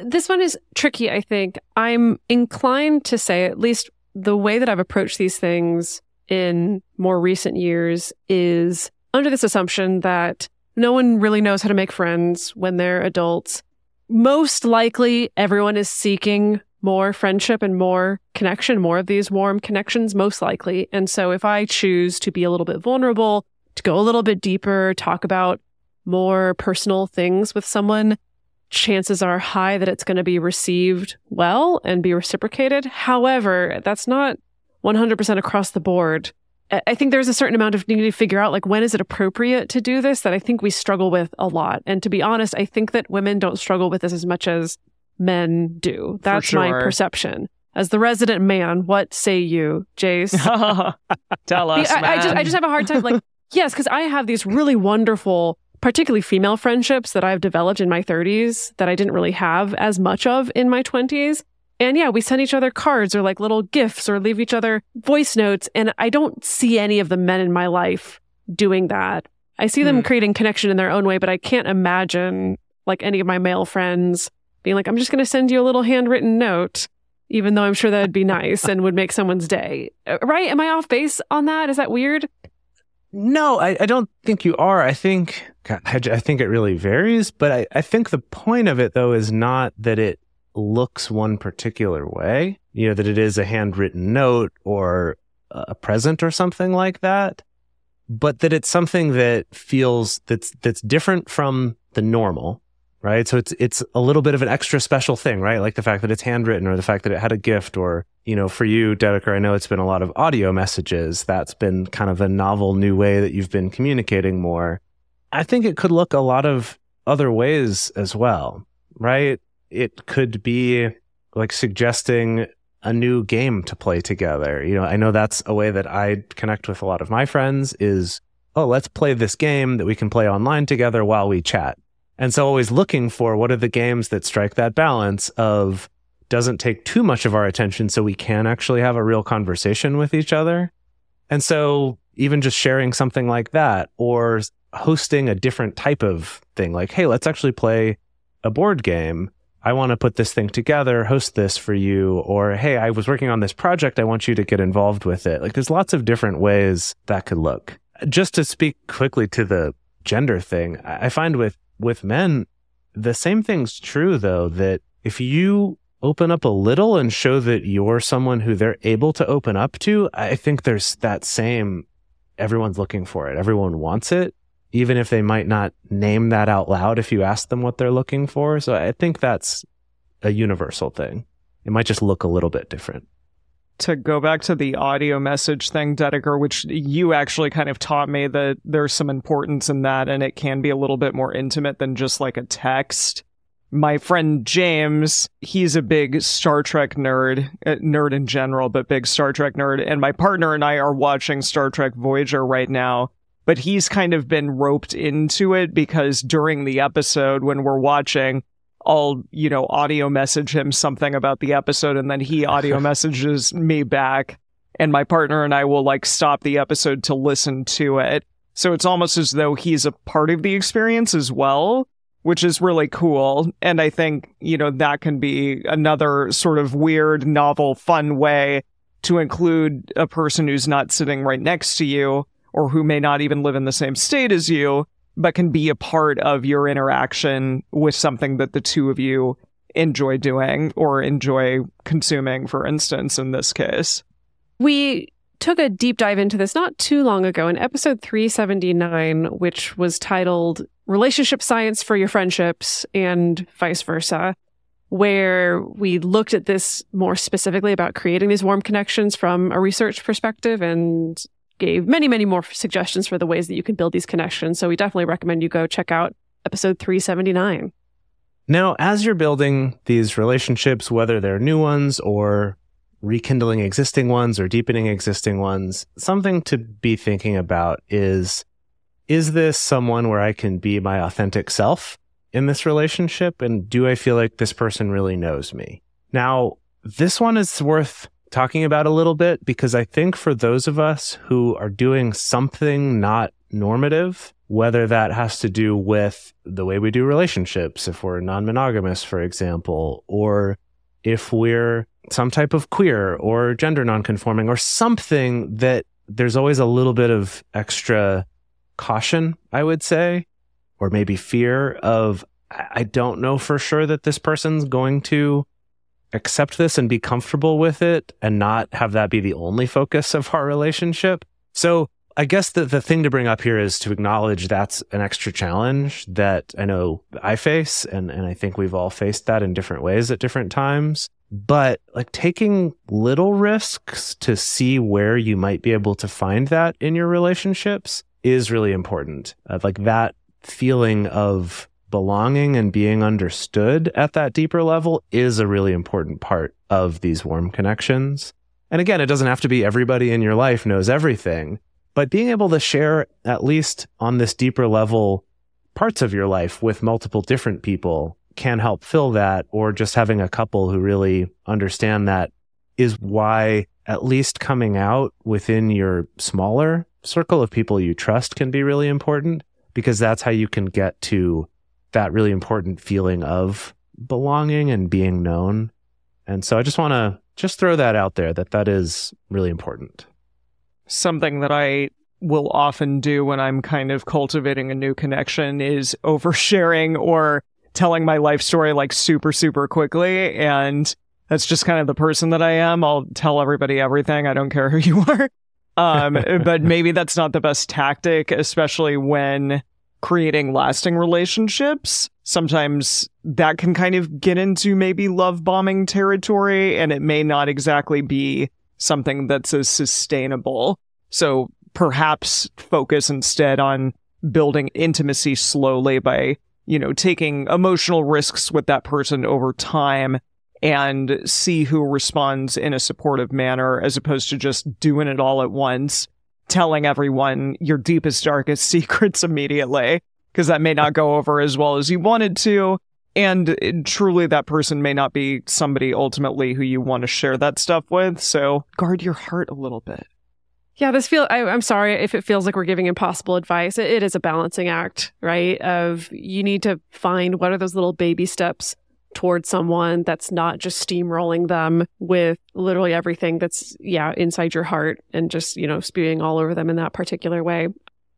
Speaker 1: This one is tricky, I think. I'm inclined to say, at least the way that I've approached these things in more recent years is under this assumption that no one really knows how to make friends when they're adults. Most likely, everyone is seeking more friendship and more connection, more of these warm connections, most likely. And so if I choose to be a little bit vulnerable, to go a little bit deeper, talk about more personal things with someone, chances are high that it's going to be received well and be reciprocated. However, that's not 100% across the board. I think there's a certain amount of needing to figure out like when is it appropriate to do this that I think we struggle with a lot. And to be honest, I think that women don't struggle with this as much as men do. That's
Speaker 3: sure.
Speaker 1: my perception. As the resident man, what say you, Jase?
Speaker 3: Tell us.
Speaker 1: I, I just I just have a hard time like yes, because I have these really wonderful, particularly female friendships that I've developed in my 30s that I didn't really have as much of in my 20s. And yeah, we send each other cards or like little gifts or leave each other voice notes. And I don't see any of the men in my life doing that. I see them
Speaker 3: Hmm.
Speaker 1: creating connection in their own way, but I can't imagine like any of my male friends being like, I'm just going to send you a little handwritten note, even though I'm sure that'd be nice and would make someone's day. Uh, Right? Am I off base on that? Is that weird?
Speaker 2: No, I, I don't think you are. I think I, I think it really varies, but I, I think the point of it though is not that it looks one particular way. You know, that it is a handwritten note or a present or something like that, but that it's something that feels that's that's different from the normal, right? So it's it's a little bit of an extra special thing, right? Like the fact that it's handwritten or the fact that it had a gift or you know, for you, Dedeker, I know it's been a lot of audio messages. That's been kind of a novel new way that you've been communicating more. I think it could look a lot of other ways as well, right? It could be like suggesting a new game to play together. You know, I know that's a way that I connect with a lot of my friends is, oh, let's play this game that we can play online together while we chat. And so always looking for what are the games that strike that balance of doesn't take too much of our attention so we can actually have a real conversation with each other. And so even just sharing something like that or hosting a different type of thing like, hey, let's actually play a board game. I want to put this thing together, host this for you. Or, hey, I was working on this project. I want you to get involved with it. Like there's lots of different ways that could look. Just to speak quickly to the gender thing, I find with, with men, the same thing's true though, that if you open up a little and show that you're someone who they're able to open up to, I think there's that same, everyone's looking for it. Everyone wants it, even if they might not name that out loud if you ask them what they're looking for. So I think that's a universal thing. It might just look a little bit different.
Speaker 3: to go back to the audio message thing, Dedeker, which you actually kind of taught me that there's some importance in that and it can be a little bit more intimate than just like a text. My friend James, he's a big Star Trek nerd, uh, nerd in general, but big Star Trek nerd. And my partner and I are watching Star Trek Voyager right now. But he's kind of been roped into it because during the episode when we're watching, I'll, you know, audio message him something about the episode and then he audio messages me back and my partner and I will like stop the episode to listen to it. So it's almost as though he's a part of the experience as well, which is really cool. And I think, you know, that can be another sort of weird, novel, fun way to include a person who's not sitting right next to you or who may not even live in the same state as you but can be a part of your interaction with something that the two of you enjoy doing or enjoy consuming, for instance, in this case.
Speaker 1: We took a deep dive into this not too long ago in episode 379, which was titled Relationship Science for Your Friendships and Vice Versa, where we looked at this more specifically about creating these warm connections from a research perspective and gave many, many more suggestions for the ways that you can build these connections. So we definitely recommend you go check out episode 379.
Speaker 2: Now, as you're building these relationships, whether they're new ones or rekindling existing ones or deepening existing ones, something to be thinking about is is this someone where I can be my authentic self in this relationship? And do I feel like this person really knows me? Now, this one is worth talking about a little bit because I think for those of us who are doing something not normative, whether that has to do with the way we do relationships, if we're non monogamous, for example, or if we're some type of queer or gender nonconforming or something that there's always a little bit of extra caution, I would say, or maybe fear of, I don't know for sure that this person's going to accept this and be comfortable with it and not have that be the only focus of our relationship. So I guess the, the thing to bring up here is to acknowledge that's an extra challenge that I know I face. And, and I think we've all faced that in different ways at different times. But like taking little risks to see where you might be able to find that in your relationships is really important. Uh, like that feeling of belonging and being understood at that deeper level is a really important part of these warm connections. And again, it doesn't have to be everybody in your life knows everything, but being able to share at least on this deeper level parts of your life with multiple different people can help fill that or just having a couple who really understand that is why at least coming out within your smaller circle of people you trust can be really important because that's how you can get to that really important feeling of belonging and being known. And so I just want to just throw that out there that that is really important.
Speaker 3: Something that I will often do when I'm kind of cultivating a new connection is oversharing or telling my life story like super, super quickly. And that's just kind of the person that I am. I'll tell everybody everything. I don't care who you are. Um, but maybe that's not the best tactic, especially when creating lasting relationships. Sometimes that can kind of get into maybe love bombing territory, and it may not exactly be something that's as sustainable. So perhaps focus instead on building intimacy slowly by, you know, taking emotional risks with that person over time and see who responds in a supportive manner as opposed to just doing it all at once, telling everyone your deepest, darkest secrets immediately, because that may not go over as well as you wanted to. And uh, truly, that person may not be somebody ultimately who you want to share that stuff with. So guard your heart a little bit.
Speaker 1: Yeah, this feel. I, am sorry if it feels like we're giving impossible advice. It, it is a balancing act, right? Of you need to find what are those little baby steps towards someone that's not just steamrolling them with literally everything that's yeah inside your heart and just you know spewing all over them in that particular way.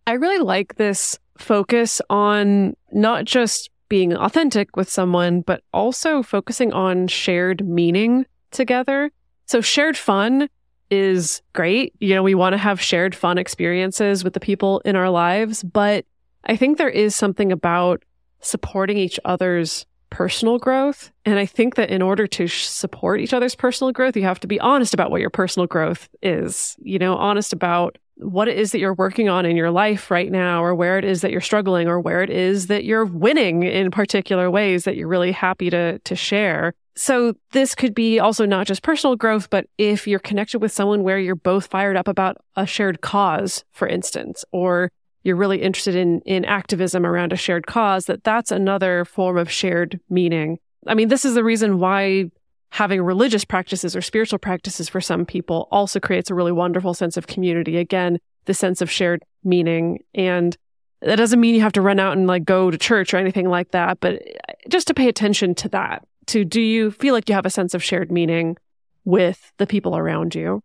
Speaker 1: I really like this focus on not just being authentic with someone, but also focusing on shared meaning together. So shared fun is great. You know, we want to have shared fun experiences with the people in our lives, but I think there is something about supporting each other's personal growth. And I think that in order to support each other's personal growth, you have to be honest about what your personal growth is, you know, honest about what it is that you're working on in your life right now, or where it is that you're struggling, or where it is that you're winning in particular ways that you're really happy to, to share. So this could be also not just personal growth, but if you're connected with someone where you're both fired up about a shared cause, for instance, or you're really interested in, in activism around a shared cause, that that's another form of shared meaning. I mean, this is the reason why having religious practices or spiritual practices for some people also creates a really wonderful sense of community. Again, the sense of shared meaning. And that doesn't mean you have to run out and like go to church or anything like that, but just to pay attention to that to do you feel like you have a sense of shared meaning with the people around you?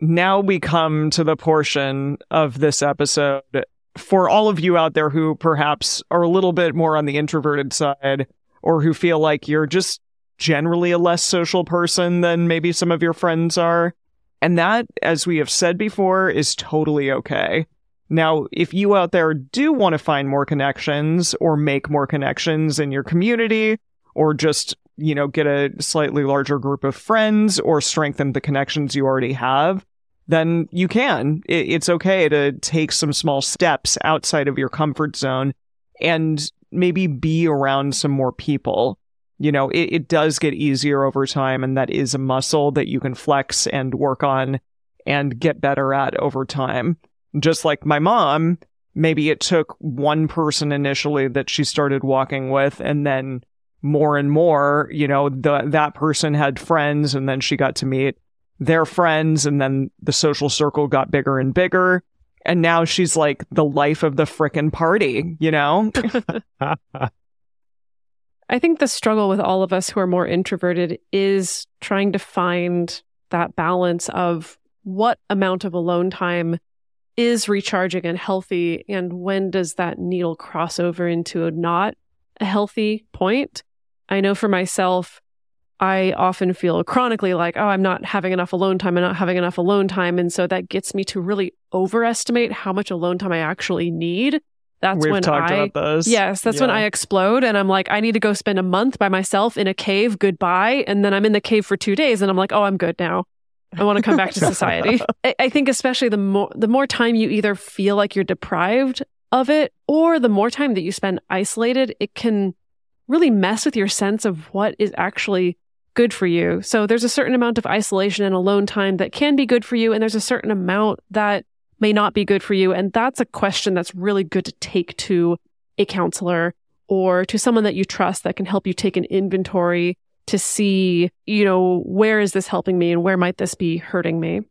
Speaker 3: Now we come to the portion of this episode for all of you out there who perhaps are a little bit more on the introverted side or who feel like you're just generally a less social person than maybe some of your friends are. And that, as we have said before, is totally okay. Now, if you out there do want to find more connections or make more connections in your community or just, you know, get a slightly larger group of friends or strengthen the connections you already have, then you can. It's okay to take some small steps outside of your comfort zone and maybe be around some more people. You know, it, it does get easier over time, and that is a muscle that you can flex and work on and get better at over time. Just like my mom, maybe it took one person initially that she started walking with, and then more and more, you know, the, that person had friends and then she got to meet their friends and then the social circle got bigger and bigger. And now she's like the life of the frickin' party, you know?
Speaker 1: I think the struggle with all of us who are more introverted is trying to find that balance of what amount of alone time is recharging and healthy, and when does that needle cross over into a not a healthy point? I know for myself, I often feel chronically like, oh, I'm not having enough alone time. I'm not having enough alone time. And so that gets me to really overestimate how much alone time I actually need. That's
Speaker 3: We've
Speaker 1: when
Speaker 3: talked
Speaker 1: I,
Speaker 3: about this.
Speaker 1: yes, that's when I explode and I'm like, I need to go spend a month by myself in a cave. Goodbye. And then I'm in the cave for two days and I'm like, oh, I'm good now. I want to come back to society. I, I think especially the more the more time you either feel like you're deprived of it or the more time that you spend isolated, it can really mess with your sense of what is actually good for you. So there's a certain amount of isolation and alone time that can be good for you and there's a certain amount that may not be good for you and that's a question that's really good to take to a counselor or to someone that you trust that can help you take an inventory to see, you know, where is this helping me and where might this be hurting me?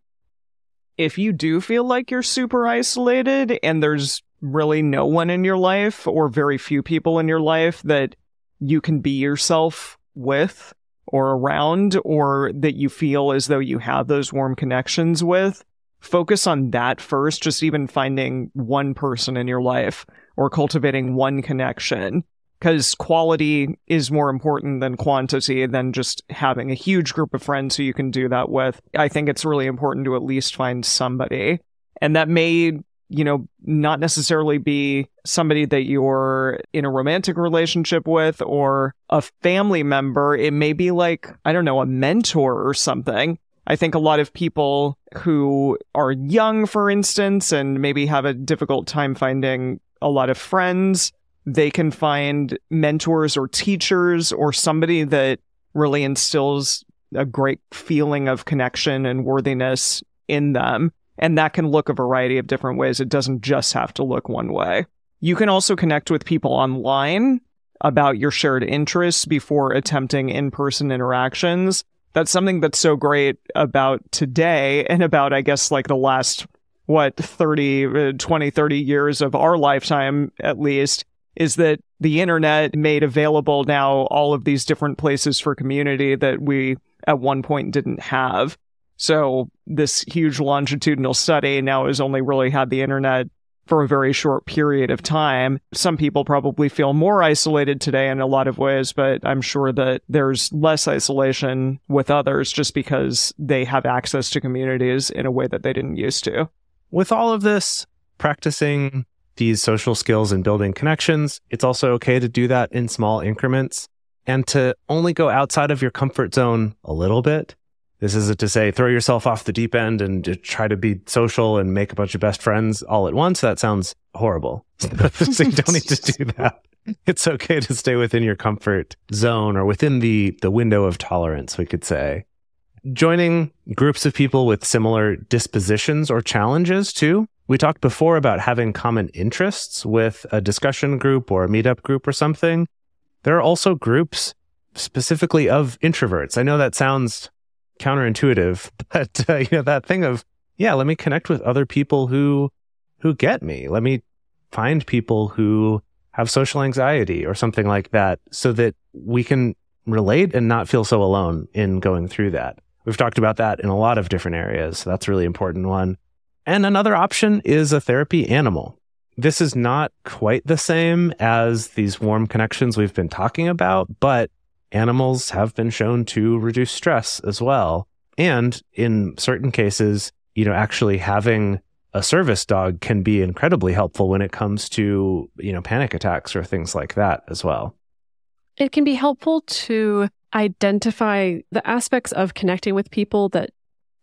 Speaker 3: if you do feel like you're super isolated and there's really no one in your life or very few people in your life that you can be yourself with or around or that you feel as though you have those warm connections with, focus on that first, just even finding one person in your life or cultivating one connection. Because quality is more important than quantity, than just having a huge group of friends who you can do that with. I think it's really important to at least find somebody. And that may, you know, not necessarily be somebody that you're in a romantic relationship with or a family member. It may be like, I don't know, a mentor or something. I think a lot of people who are young, for instance, and maybe have a difficult time finding a lot of friends, they can find mentors or teachers or somebody that really instills a great feeling of connection and worthiness in them. And that can look a variety of different ways. It doesn't just have to look one way. You can also connect with people online about your shared interests before attempting in person interactions. That's something that's so great about today and about, I guess, like the last, what, 30, uh, 20, 30 years of our lifetime, at least, is that the internet made available now all of these different places for community that we at one point didn't have. So this huge longitudinal study now has only really had the internet for a very short period of time. Some people probably feel more isolated today in a lot of ways, but I'm sure that there's less isolation with others just because they have access to communities in a way that they didn't used to.
Speaker 2: With all of this, practicing these social skills and building connections, it's also okay to do that in small increments and to only go outside of your comfort zone a little bit. This isn't to say throw yourself off the deep end and try to be social and make a bunch of best friends all at once. That sounds horrible. so you don't need to do that. It's okay to stay within your comfort zone or within the, the window of tolerance, we could say. Joining groups of people with similar dispositions or challenges too. We talked before about having common interests with a discussion group or a meetup group or something. There are also groups specifically of introverts. I know that sounds counterintuitive, but uh, you know that thing of yeah, let me connect with other people who who get me. Let me find people who have social anxiety or something like that so that we can relate and not feel so alone in going through that. We've talked about that in a lot of different areas. So that's a really important one. And another option is a therapy animal. This is not quite the same as these warm connections we've been talking about, but animals have been shown to reduce stress as well. And in certain cases, you know, actually having a service dog can be incredibly helpful when it comes to, you know, panic attacks or things like that as well.
Speaker 1: It can be helpful to identify the aspects of connecting with people that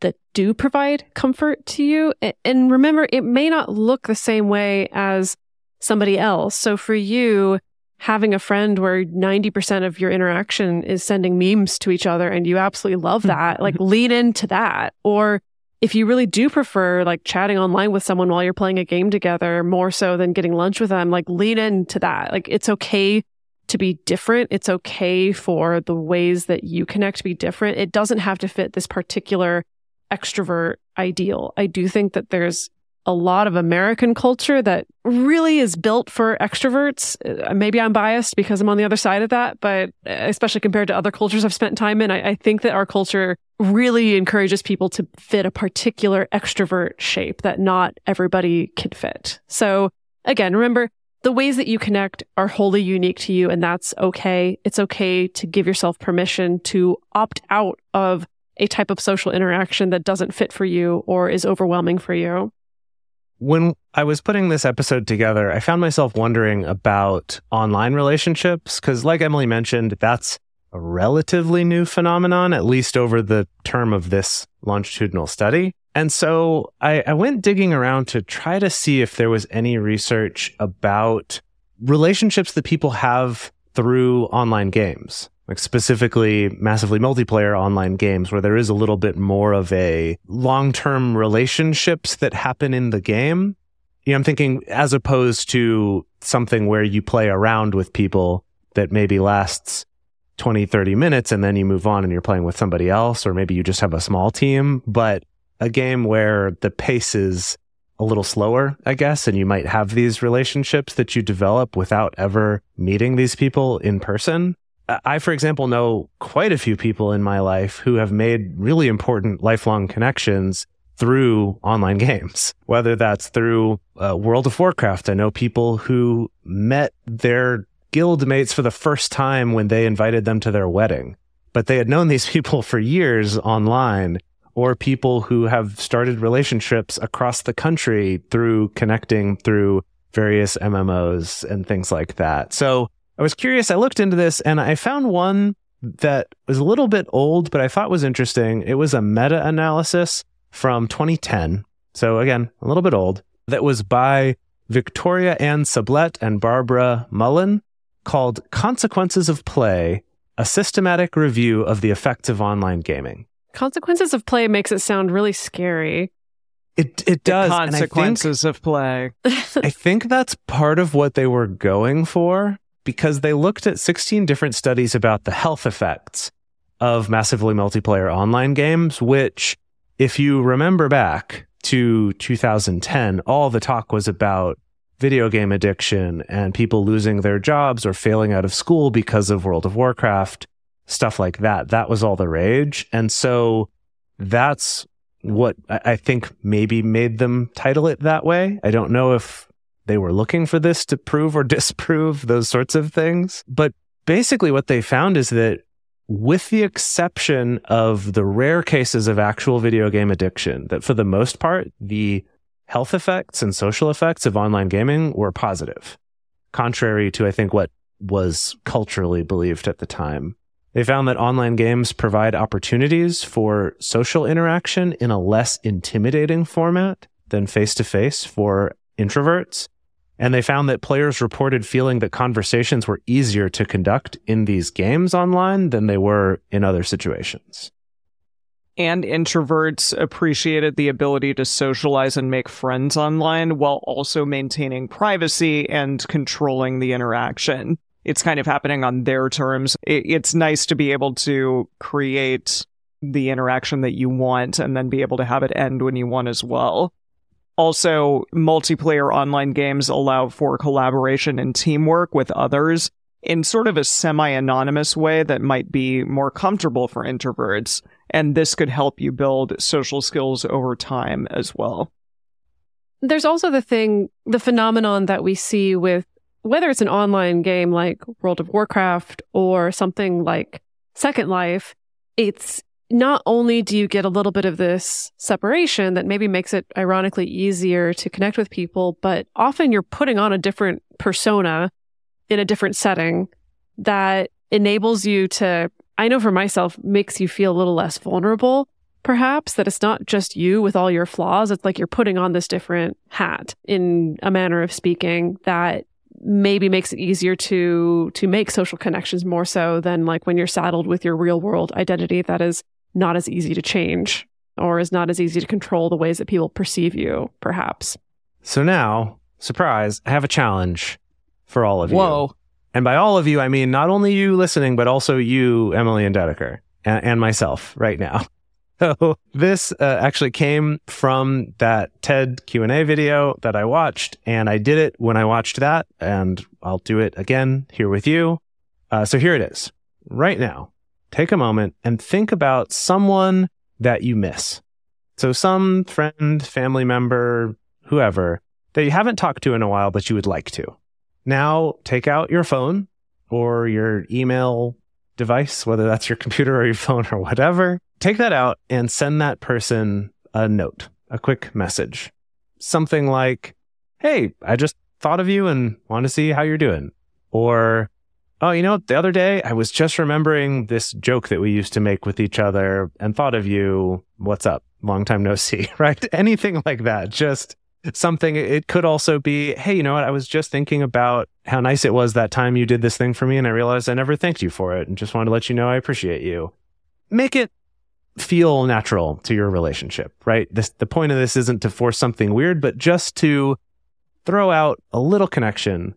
Speaker 1: that do provide comfort to you and remember it may not look the same way as somebody else. So for you having a friend where 90% of your interaction is sending memes to each other and you absolutely love mm-hmm. that, like mm-hmm. lean into that. Or if you really do prefer like chatting online with someone while you're playing a game together more so than getting lunch with them, like lean into that. Like it's okay to be different. It's okay for the ways that you connect to be different. It doesn't have to fit this particular extrovert ideal. I do think that there's a lot of American culture that really is built for extroverts. Uh, maybe I'm biased because I'm on the other side of that, but especially compared to other cultures I've spent time in, I, I think that our culture really encourages people to fit a particular extrovert shape that not everybody can fit. So again, remember the ways that you connect are wholly unique to you and that's okay. It's okay to give yourself permission to opt out of a type of social interaction that doesn't fit for you or is overwhelming for you.
Speaker 2: When I was putting this episode together, I found myself wondering about online relationships because, like Emily mentioned, that's a relatively new phenomenon, at least over the term of this longitudinal study. And so I, I, went digging around to try to see if there was any research about relationships that people have through online games like specifically massively multiplayer online games where there is a little bit more of a long-term relationships that happen in the game. You know, I'm thinking as opposed to something where you play around with people that maybe lasts 20, 30 minutes and then you move on and you're playing with somebody else, or maybe you just have a small team, but a game where the pace is a little slower, I guess, and you might have these relationships that you develop without ever meeting these people in person. I, for example, know quite a few people in my life who have made really important lifelong connections through online games, whether that's through uh, World of Warcraft. I know people who met their guild mates for the first time when they invited them to their wedding, but they had known these people for years online, or people who have started relationships across the country through connecting through various MMOs and things like that. So I was curious. I looked into this and I found one that was a little bit old, but I thought was interesting. It was a meta analysis from 2010. So again, a little bit old that was by Victoria Anne Sublette and Barbara Mullan called Consequences of Play, a systematic review of the effects of online gaming.
Speaker 1: Consequences of play makes it sound really scary.
Speaker 2: It it does.
Speaker 3: The consequences think, of play.
Speaker 2: I think that's part of what they were going for because they looked at 16 different studies about the health effects of massively multiplayer online games, which, if you remember back to 2010, all the talk was about video game addiction and people losing their jobs or failing out of school because of World of Warcraft, stuff like that. That was all the rage. And so that's what I think maybe made them title it that way. I don't know if they were looking for this to prove or disprove those sorts of things. But basically, what they found is that with the exception of the rare cases of actual video game addiction, that for the most part, the health effects and social effects of online gaming were positive, contrary to, I think, what was culturally believed at the time. They found that online games provide opportunities for social interaction in a less intimidating format than face to face for introverts. And they found that players reported feeling that conversations were easier to conduct in these games online than they were in other situations.
Speaker 3: And introverts appreciated the ability to socialize and make friends online while also maintaining privacy and controlling the interaction. It's kind of happening on their terms. It's nice to be able to create the interaction that you want and then be able to have it end when you want as well. Also, multiplayer online games allow for collaboration and teamwork with others in sort of a semi anonymous way that might be more comfortable for introverts. And this could help you build social skills over time as well.
Speaker 1: There's also the thing, the phenomenon that we see with whether it's an online game like World of Warcraft or something like Second Life, it's not only do you get a little bit of this separation that maybe makes it ironically easier to connect with people, but often you're putting on a different persona in a different setting that enables you to, I know for myself, makes you feel a little less vulnerable. Perhaps that it's not just you with all your flaws. It's like you're putting on this different hat in a manner of speaking that maybe makes it easier to to make social connections more so than like when you're saddled with your real world identity that is not as easy to change or is not as easy to control the ways that people perceive you, perhaps.
Speaker 2: So now, surprise, I have a challenge for all of
Speaker 3: you. Whoa.
Speaker 2: And by all of you, I mean not only you listening, but also you, Emily and Dedeker, and, and myself right now. So this uh, actually came from that TED Q&A video that I watched and I did it when I watched that and I'll do it again here with you. Uh, so here it is. Right now, take a moment and think about someone that you miss. So some friend, family member, whoever that you haven't talked to in a while but you would like to. Now take out your phone or your email device, whether that's your computer or your phone or whatever, take that out and send that person a note, a quick message. Something like, Hey, I just thought of you and want to see how you're doing. Or, Oh, you know, the other day I was just remembering this joke that we used to make with each other and thought of you. What's up? Long time no see, right? Anything like that. Just something. It could also be, hey, you know what? I was just thinking about how nice it was that time you did this thing for me, and I realized I never thanked you for it, and just wanted to let you know I appreciate you. Make it feel natural to your relationship, right? This, the point of this isn't to force something weird, but just to throw out a little connection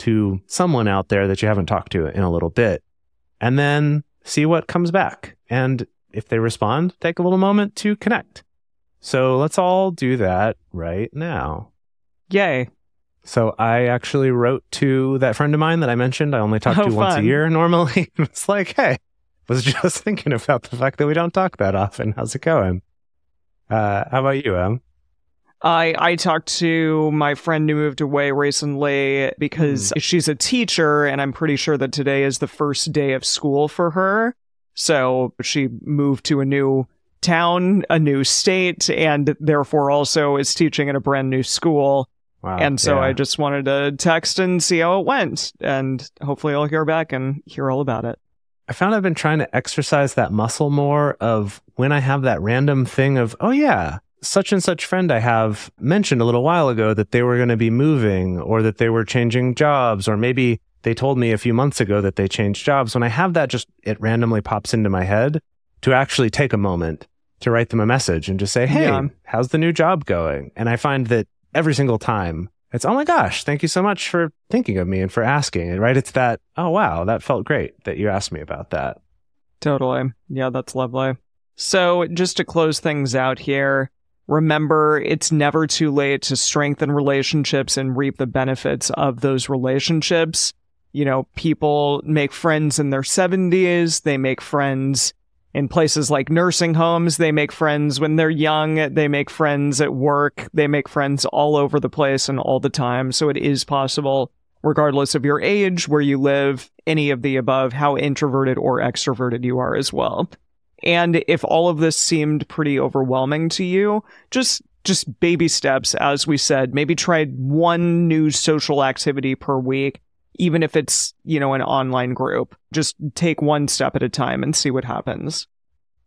Speaker 2: to someone out there that you haven't talked to in a little bit, and then see what comes back. And if they respond, take a little moment to connect. So let's all do that right now.
Speaker 3: Yay.
Speaker 2: So I actually wrote to that friend of mine that I mentioned. I only talk
Speaker 3: Oh,
Speaker 2: to once a year normally. it's like, hey, was just thinking about the fact that we don't talk that often. How's it going? Uh, how about you, Em?
Speaker 3: I I talked to my friend who moved away recently because hmm. she's a teacher and I'm pretty sure that today is the first day of school for her. So she moved to a new town, a new state, and therefore also is teaching at a brand new school.
Speaker 2: Wow.
Speaker 3: and so
Speaker 2: yeah.
Speaker 3: I just wanted to text and see how it went. And hopefully I'll hear back and hear all about it.
Speaker 2: I found I've been trying to exercise that muscle more of when I have that random thing of, oh yeah, such and such friend I have mentioned a little while ago that they were going to be moving or that they were changing jobs, or maybe they told me a few months ago that they changed jobs. When I have that, just it randomly pops into my head to actually take a moment to write them a message and just say, hey,
Speaker 3: Yeah.
Speaker 2: how's the new job going? And I find that every single time it's, oh my gosh, thank you so much for thinking of me and for asking. And right? It's that, oh wow, that felt great that you asked me about that.
Speaker 3: Totally. Yeah, that's lovely. So, just to close things out here, remember it's never too late to strengthen relationships and reap the benefits of those relationships. You know, people make friends in their 70s, they make friends in places like nursing homes, they make friends when they're young, they make friends at work, they make friends all over the place and all the time. So, it is possible regardless of your age, where you live, any of the above, how introverted or extroverted you are as well. And if all of this seemed pretty overwhelming to you, just just baby steps as we said, maybe try one new social activity per week, even if it's, you know, an online group. Just take one step at a time and see what happens.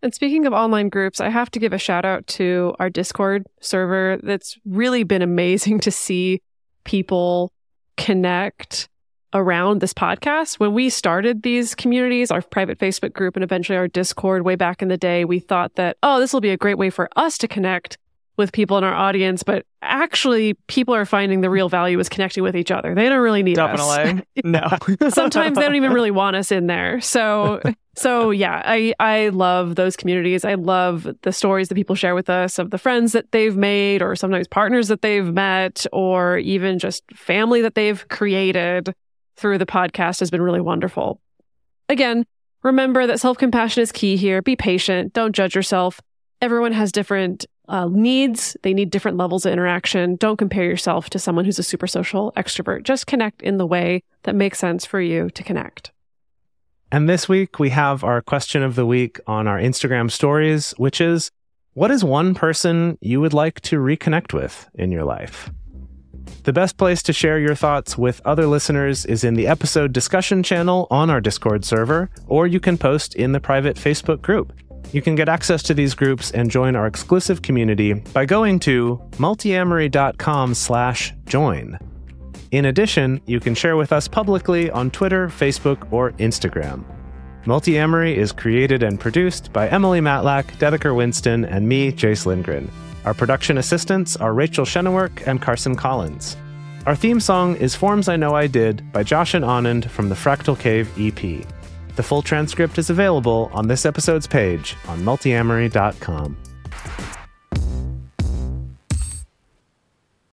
Speaker 1: And speaking of online groups, I have to give a shout out to our Discord server. That's really been amazing to see people connect around this podcast. When we started these communities, our private Facebook group and eventually our Discord way back in the day, we thought that, oh, this will be a great way for us to connect with people in our audience. But actually, people are finding the real value is connecting with each other. They don't really need us.
Speaker 3: Definitely. no.
Speaker 1: sometimes they don't even really want us in there. So so yeah, I I love those communities. I love the stories that people share with us of the friends that they've made or sometimes partners that they've met or even just family that they've created through the podcast has been really wonderful. Again, remember that self-compassion is key here. Be patient, don't judge yourself. Everyone has different uh, needs. They need different levels of interaction. Don't compare yourself to someone who's a super social extrovert. Just connect in the way that makes sense for you to connect.
Speaker 2: And this week we have our question of the week on our Instagram stories, which is what is one person you would like to reconnect with in your life? The best place to share your thoughts with other listeners is in the episode discussion channel on our Discord server, or you can post in the private Facebook group. You can get access to these groups and join our exclusive community by going to multiamory.com slash join. In addition, you can share with us publicly on Twitter, Facebook, or Instagram. Multiamory is created and produced by Emily Matlack, Dedeker Winston, and me, Jase Lindgren. Our production assistants are Rachel Shennework and Carson Collins. Our theme song is Forms I Know I Did by Josh and Anand from the Fractal Cave EP. The full transcript is available on this episode's page on multiamory.com.